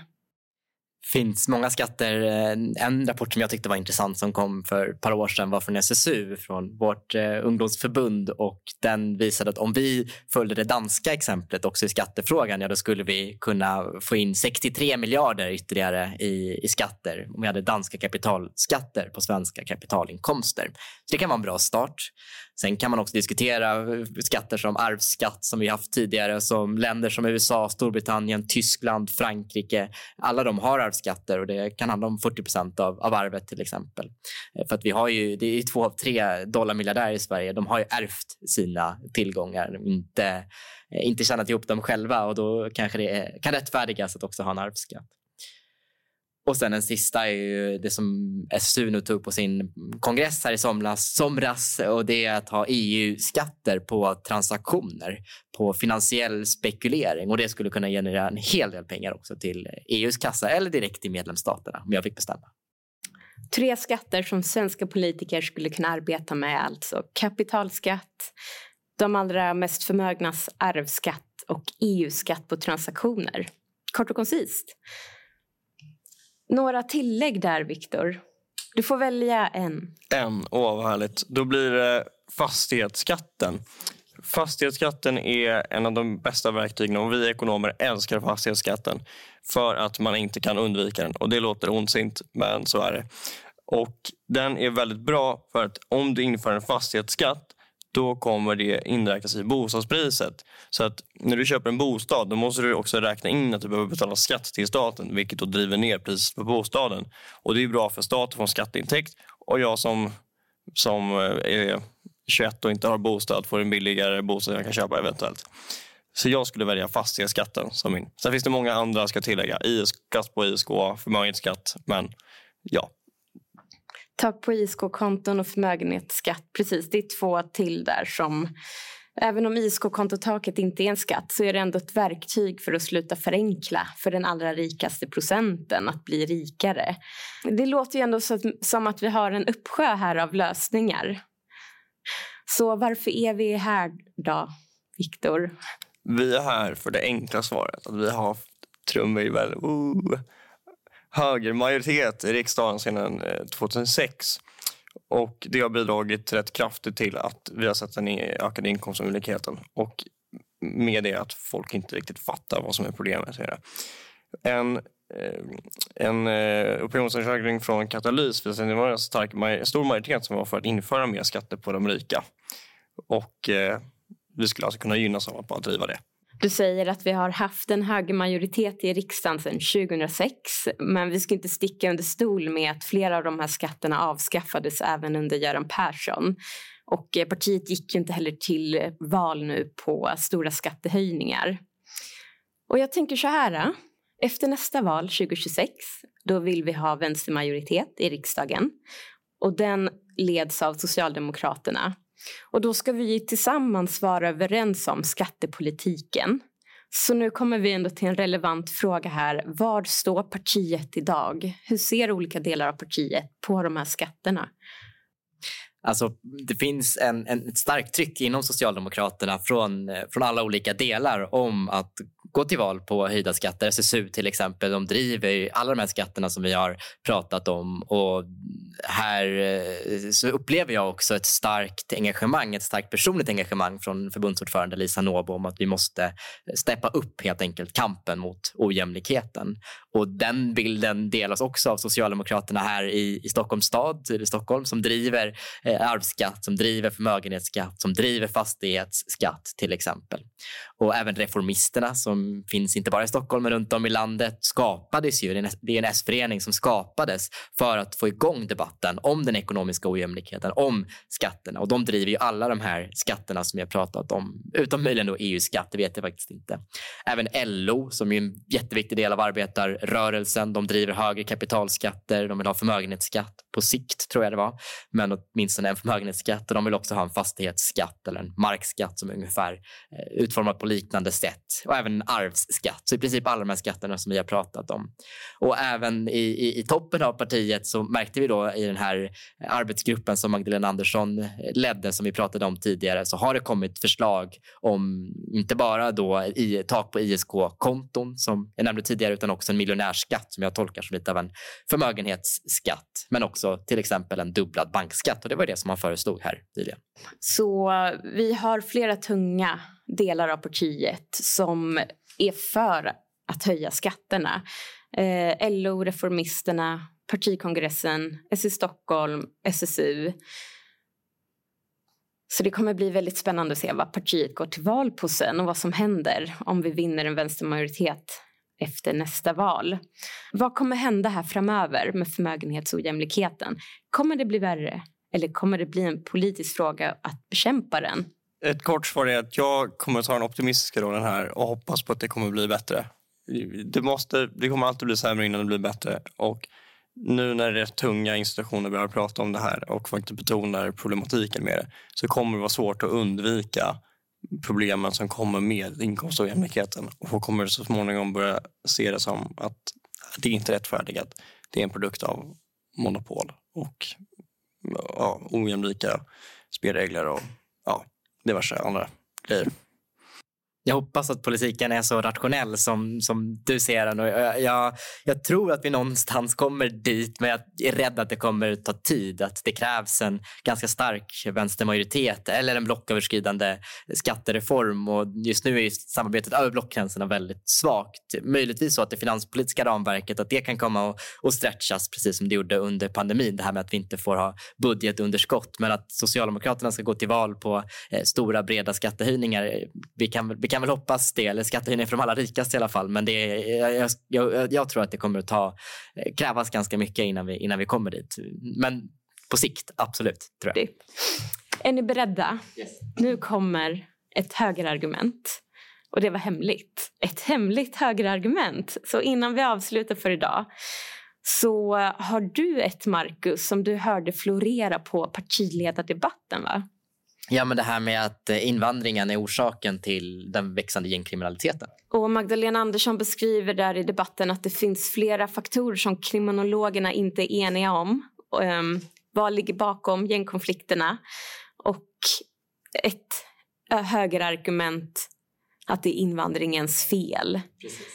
S3: Finns många skatter. Eh, en rapport som jag tyckte var intressant som kom för ett par år sedan var från SSU, från vårt eh, ungdomsförbund. Och den visade att om vi följde det danska exemplet också i skattefrågan, ja, då skulle vi kunna få in 63 miljarder ytterligare i, i skatter om vi hade danska kapitalskatter på svenska kapitalinkomster. Så det kan vara en bra start. Sen kan man också diskutera eh, skatter som arvsskatt som vi haft tidigare, som länder som USA, Storbritannien, Tyskland, Frankrike. Alla de har arvsskatter och det kan handla om 40 procent av, av arvet till exempel. Eh, för att vi har ju, det är två av tre dollarmiljardärer i Sverige, de har ju ärvt sina tillgångar, inte, eh, inte tjänat ihop dem själva och då kanske det är, kan rättfärdigas att också ha en arvsskatt. Och sen den sista är ju det som SSU nu tog på sin kongress här i somras, somras och det är att ha EU-skatter på transaktioner, på finansiell spekulering och det skulle kunna generera en hel del pengar också till EUs kassa eller direkt till medlemsstaterna om jag fick bestämma.
S1: Tre skatter som svenska politiker skulle kunna arbeta med, alltså kapitalskatt, de allra mest förmögnas arvsskatt och EU-skatt på transaktioner. Kort och koncist. Några tillägg där, Viktor? Du får välja en.
S2: En? Åh, vad härligt. Då blir det fastighetsskatten. Fastighetsskatten är en av de bästa verktygen och vi ekonomer älskar fastighetsskatten för att man inte kan undvika den. Och Det låter ondsint, men så är det. Och Den är väldigt bra för att om du inför en fastighetsskatt då kommer det inräknas i bostadspriset. Så att när du köper en bostad då måste du också räkna in att du behöver betala skatt till staten vilket då driver ner priset på bostaden. Och Det är bra för staten att få en skatteintäkt och jag som, som eh, är 21 och inte har bostad får en billigare bostad jag kan köpa eventuellt. Så jag skulle välja fastighetsskatten som min. Sen finns det många andra ska tillägga. IS, skatt på ISK, förmögenhetsskatt. Men ja,
S1: Tak på ISK-konton och förmögenhetsskatt. Precis, det är två till där som... Även om ISK-kontotaket inte är en skatt så är det ändå ett verktyg för att sluta förenkla för den allra rikaste procenten att bli rikare. Det låter ju ändå som att vi har en uppsjö här av lösningar. Så varför är vi här då, Viktor?
S2: Vi är här för det enkla svaret. Att vi har haft trumvirvel. Uh högermajoritet i riksdagen sedan eh, 2006. Och Det har bidragit rätt kraftigt till att vi har sett den ökade inkomstolikheten. Och med det att folk inte riktigt fattar vad som är problemet. En, eh, en eh, opinionsundersökning från Katalys visar att det var en stark, stor majoritet som var för att införa mer skatter på de rika. Och vi skulle alltså kunna gynnas av att bara driva det.
S1: Du säger att vi har haft en högermajoritet i riksdagen sedan 2006 men vi ska inte sticka under stol med att flera av de här skatterna avskaffades även under Göran Persson. Och eh, partiet gick ju inte heller till val nu på stora skattehöjningar. Och jag tänker så här. Eh. Efter nästa val 2026 då vill vi ha vänstermajoritet i riksdagen. Och den leds av Socialdemokraterna. Och då ska vi tillsammans vara överens om skattepolitiken. Så nu kommer vi ändå till en relevant fråga här. Var står partiet idag? Hur ser olika delar av partiet på de här skatterna?
S3: Alltså, det finns en, en, ett starkt tryck inom Socialdemokraterna från, eh, från alla olika delar om att gå till val på höjda skatter. SSU till exempel, de driver alla de här skatterna som vi har pratat om. Och här eh, så upplever jag också ett starkt engagemang, ett starkt personligt engagemang från förbundsordförande Lisa Nåbo om att vi måste steppa upp helt enkelt kampen mot ojämlikheten. Och den bilden delas också av Socialdemokraterna här i, i Stockholms stad, i Stockholm, som driver Eh, arvsskatt, som driver förmögenhetsskatt, som driver fastighetsskatt till exempel. Och även Reformisterna som finns inte bara i Stockholm men runt om i landet skapades ju, det är en S-förening som skapades för att få igång debatten om den ekonomiska ojämlikheten, om skatterna. Och de driver ju alla de här skatterna som jag pratat om, utom möjligen då EU-skatt, det vet jag faktiskt inte. Även LO som är en jätteviktig del av arbetarrörelsen, de driver högre kapitalskatter, de vill ha förmögenhetsskatt på sikt tror jag det var, men åtminstone åtminstone en förmögenhetsskatt och de vill också ha en fastighetsskatt eller en markskatt som är ungefär eh, utformad på liknande sätt och även en arvsskatt. Så i princip alla de här skatterna som vi har pratat om. Och även i, i, i toppen av partiet så märkte vi då i den här arbetsgruppen som Magdalena Andersson eh, ledde som vi pratade om tidigare så har det kommit förslag om inte bara då i, tak på ISK-konton som jag nämnde tidigare utan också en miljonärskatt som jag tolkar som lite av en förmögenhetsskatt men också till exempel en dubblad bankskatt och det var det som man föreslog här nyligen.
S1: Så vi har flera tunga delar av partiet som är för att höja skatterna. Eh, LO, Reformisterna, partikongressen, SI Stockholm, SSU. Så det kommer bli väldigt spännande att se vad partiet går till val på sen och vad som händer om vi vinner en vänstermajoritet efter nästa val. Vad kommer hända här framöver med förmögenhetsojämlikheten? Kommer det bli värre eller kommer det bli en politisk fråga att bekämpa den?
S2: Ett kort svar är att jag kommer ta den optimistiska rollen här och hoppas på att det kommer bli bättre. Det, måste, det kommer alltid bli sämre innan det blir bättre. Och nu när det är tunga institutioner börjar prata om det här och faktiskt betonar problematiken med det så kommer det vara svårt att undvika problemen som kommer med inkomstojämlikheten och kommer så småningom börja se det som att det inte är rättfärdigat. Det är en produkt av monopol och ja, ojämlika spelregler och ja, diverse andra grejer
S3: jag hoppas att politiken är så rationell som, som du ser den. Och jag, jag, jag, tror att vi någonstans kommer dit, men jag är rädd att det kommer ta tid. Att det krävs en ganska stark vänstermajoritet eller en blocköverskridande skattereform. Och just nu är samarbetet över blockgränserna väldigt svagt. Möjligtvis så att det finanspolitiska ramverket att det kan komma att stretchas precis som det gjorde under pandemin. Det här med att vi inte får ha budgetunderskott. Men att Socialdemokraterna ska gå till val på eh, stora breda skattehöjningar. Vi kan, vi kan väl hoppas det, eller skattehöjning för de allra rikaste i alla fall. Men det jag, jag, jag, tror att det kommer att ta, eh, krävas ganska mycket innan vi, innan vi kommer dit. Men på sikt, absolut. tror jag.
S1: Är ni beredda? Yes. Nu kommer ett högerargument. Och det var hemligt. Ett hemligt högerargument. Så innan vi avslutar för idag så har du ett, Marcus, som du hörde florera på partiledardebatten, va?
S3: Ja, men det här med att eh, invandringen är orsaken till den växande gängkriminaliteten.
S1: Och Magdalena Andersson beskriver där i debatten att det finns flera faktorer som kriminologerna inte är eniga om. Um, vad ligger bakom gängkonflikterna? Och ett högerargument att det är invandringens fel. Precis.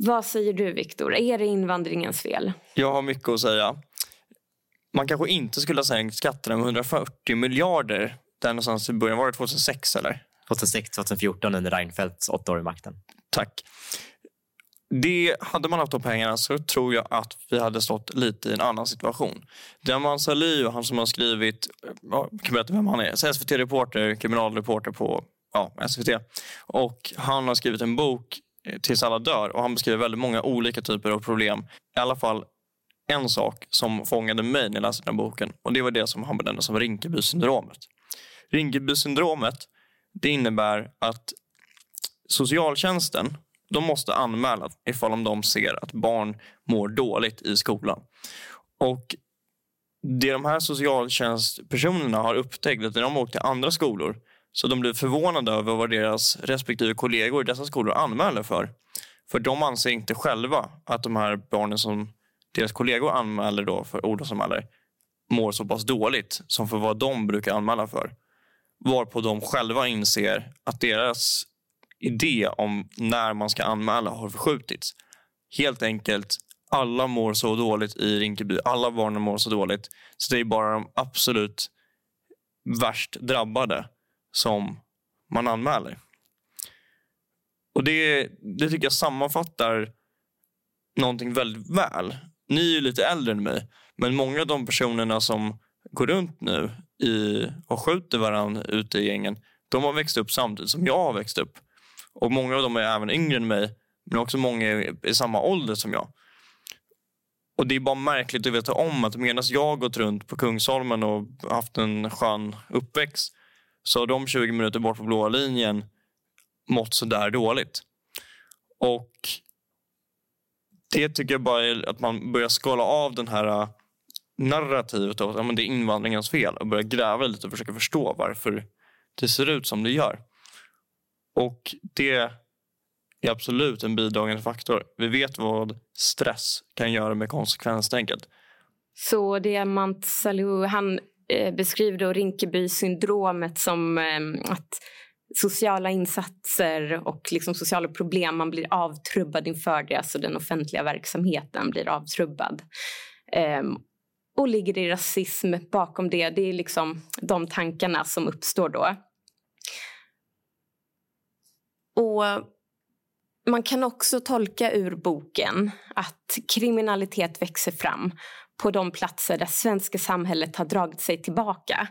S1: Vad säger du, Viktor? Är det invandringens fel?
S2: Jag har mycket att säga. Man kanske inte skulle ha sänkt skatterna med 140 miljarder där någonstans i början. Var det 2006 eller?
S3: 2006, 2014 under Reinfeldts åtta år i makten.
S2: Tack. Det, hade man haft de pengarna så tror jag att vi hade stått lite i en annan situation. Diaman Sali, han som har skrivit, ja, jag kan berätta vem han är, SVT-reporter, kriminalreporter på ja, SVT. Och han har skrivit en bok, eh, Tills alla dör, och han beskriver väldigt många olika typer av problem. I alla fall en sak som fångade mig när jag läste den här boken och det var det som han benämnde som Rinkeby-syndromet. Rinkebysyndromet det innebär att socialtjänsten de måste anmäla ifall de ser att barn mår dåligt i skolan. Och Det de här socialtjänstpersonerna har upptäckt att när de åkt till andra skolor så de blir förvånade över vad deras respektive kollegor i dessa skolor anmäler för. För de anser inte själva att de här barnen som deras kollegor anmäler då för orosanmäler mår så pass dåligt som för vad de brukar anmäla för. Varpå de själva inser att deras idé om när man ska anmäla har förskjutits. Helt enkelt, alla mår så dåligt i Rinkeby. Alla barnen mår så dåligt. Så det är bara de absolut värst drabbade som man anmäler. Och det, det tycker jag sammanfattar någonting väldigt väl. Ni är ju lite äldre än mig, men många av de personerna som går runt nu i, och skjuter varandra ute i gängen, de har växt upp samtidigt som jag har växt upp. Och Många av dem är även yngre än mig, men också många i samma ålder som jag. Och Det är bara märkligt att veta om att medan jag gått runt på Kungsholmen och haft en skön uppväxt så har de 20 minuter bort på blåa linjen mått så där dåligt. Och Det tycker jag bara är att man börjar skala av den här narrativet av att ja, men det är invandringens fel och börja gräva lite och försöka förstå varför det ser ut som det gör. Och det är absolut en bidragande faktor. Vi vet vad stress kan göra med konsekvenstänket.
S1: Så Diamant Salou, han eh, beskriver då Rinkeby-syndromet som eh, att sociala insatser och liksom sociala problem, man blir avtrubbad inför det. Alltså den offentliga verksamheten blir avtrubbad. Um, och ligger det rasism bakom det? Det är liksom de tankarna som uppstår då. Och man kan också tolka ur boken att kriminalitet växer fram på de platser där svenska samhället har dragit sig tillbaka.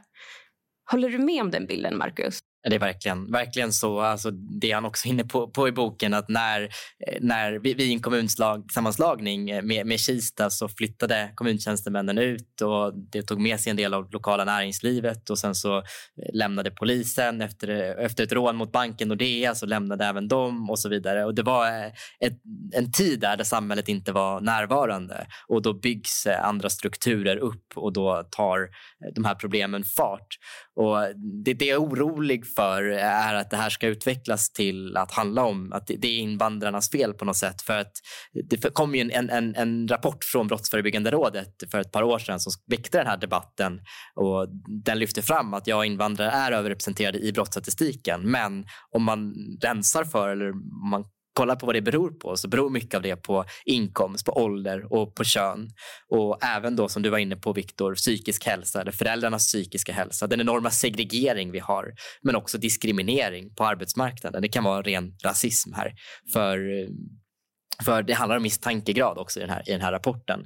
S1: Håller du med om den bilden, Marcus?
S3: Det är verkligen, verkligen så. Alltså, det är han också inne på, på i boken att när, eh, när vi, vid en kommunsammanslagning eh, med, med Kista så flyttade kommuntjänstemännen ut och det tog med sig en del av lokala näringslivet och sen så eh, lämnade polisen efter, efter ett rån mot banken Nordea så lämnade även de och så vidare. Och det var ett, en tid där, där samhället inte var närvarande och då byggs andra strukturer upp och då tar de här problemen fart. Och det, det är orolig för är att det här ska utvecklas till att handla om att det är invandrarnas fel på något sätt. För att det kom ju en, en, en rapport från Brottsförebyggande rådet för ett par år sedan som väckte den här debatten och den lyfte fram att ja, invandrare är överrepresenterade i brottsstatistiken. Men om man rensar för eller man kollar på vad det beror på så beror mycket av det på inkomst, på ålder och på kön. Och även då som du var inne på Viktor, psykisk hälsa eller föräldrarnas psykiska hälsa. Den enorma segregering vi har, men också diskriminering på arbetsmarknaden. Det kan vara ren rasism här. För eh, för det handlar om misstankegrad också i den här, i den här rapporten.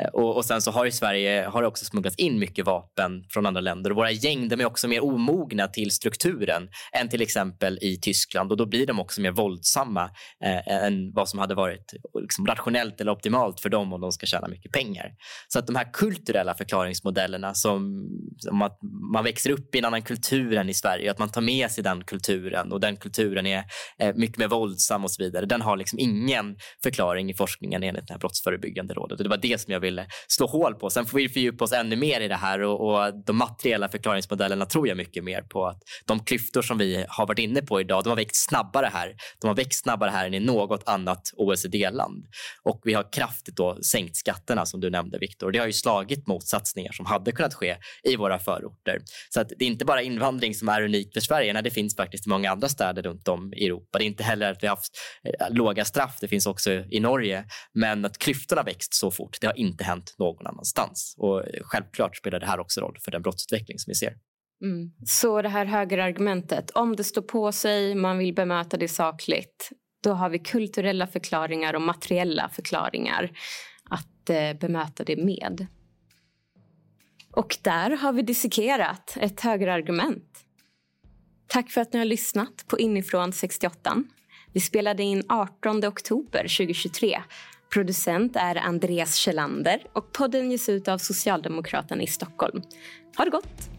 S3: Eh, och, och, sen så har ju Sverige har också smugglats in mycket vapen från andra länder. Och våra gäng de är också mer omogna till strukturen än till exempel i Tyskland. Och då blir de också mer våldsamma eh, än vad som hade varit liksom, rationellt eller optimalt för dem om de ska tjäna mycket pengar. Så att de här kulturella förklaringsmodellerna som, som att man växer upp i en annan kultur än i Sverige, att man tar med sig den kulturen och den kulturen är eh, mycket mer våldsam och så vidare. Den har liksom ingen förklaring i forskningen enligt det här brottsförebyggande rådet. Och det var det som jag ville slå hål på. Sen får vi fördjupa oss ännu mer i det här och, och de materiella förklaringsmodellerna tror jag mycket mer på att de klyftor som vi har varit inne på idag, de har växt snabbare här. De har växt snabbare här än i något annat OECD-land. Och vi har kraftigt då sänkt skatterna som du nämnde Viktor. Det har ju slagit mot satsningar som hade kunnat ske i våra förorter. Så att det är inte bara invandring som är unikt för Sverige. Nej, det finns faktiskt i många andra städer runt om i Europa. Det är inte heller att vi har haft eh, låga straff. Det finns också också i Norge. Men att klyftorna växt så fort, det har inte hänt någon annanstans. Och självklart spelar det här också roll för den brottsutveckling som vi ser.
S1: Mm. Så det här högerargumentet, om det står på sig, man vill bemöta det sakligt, då har vi kulturella förklaringar och materiella förklaringar att eh, bemöta det med. Och där har vi dissekerat ett högerargument. Tack för att ni har lyssnat på Inifrån 68. Vi spelade in 18 oktober 2023. Producent är Andreas Kjellander och podden ges ut av Socialdemokraterna i Stockholm. Ha det gott!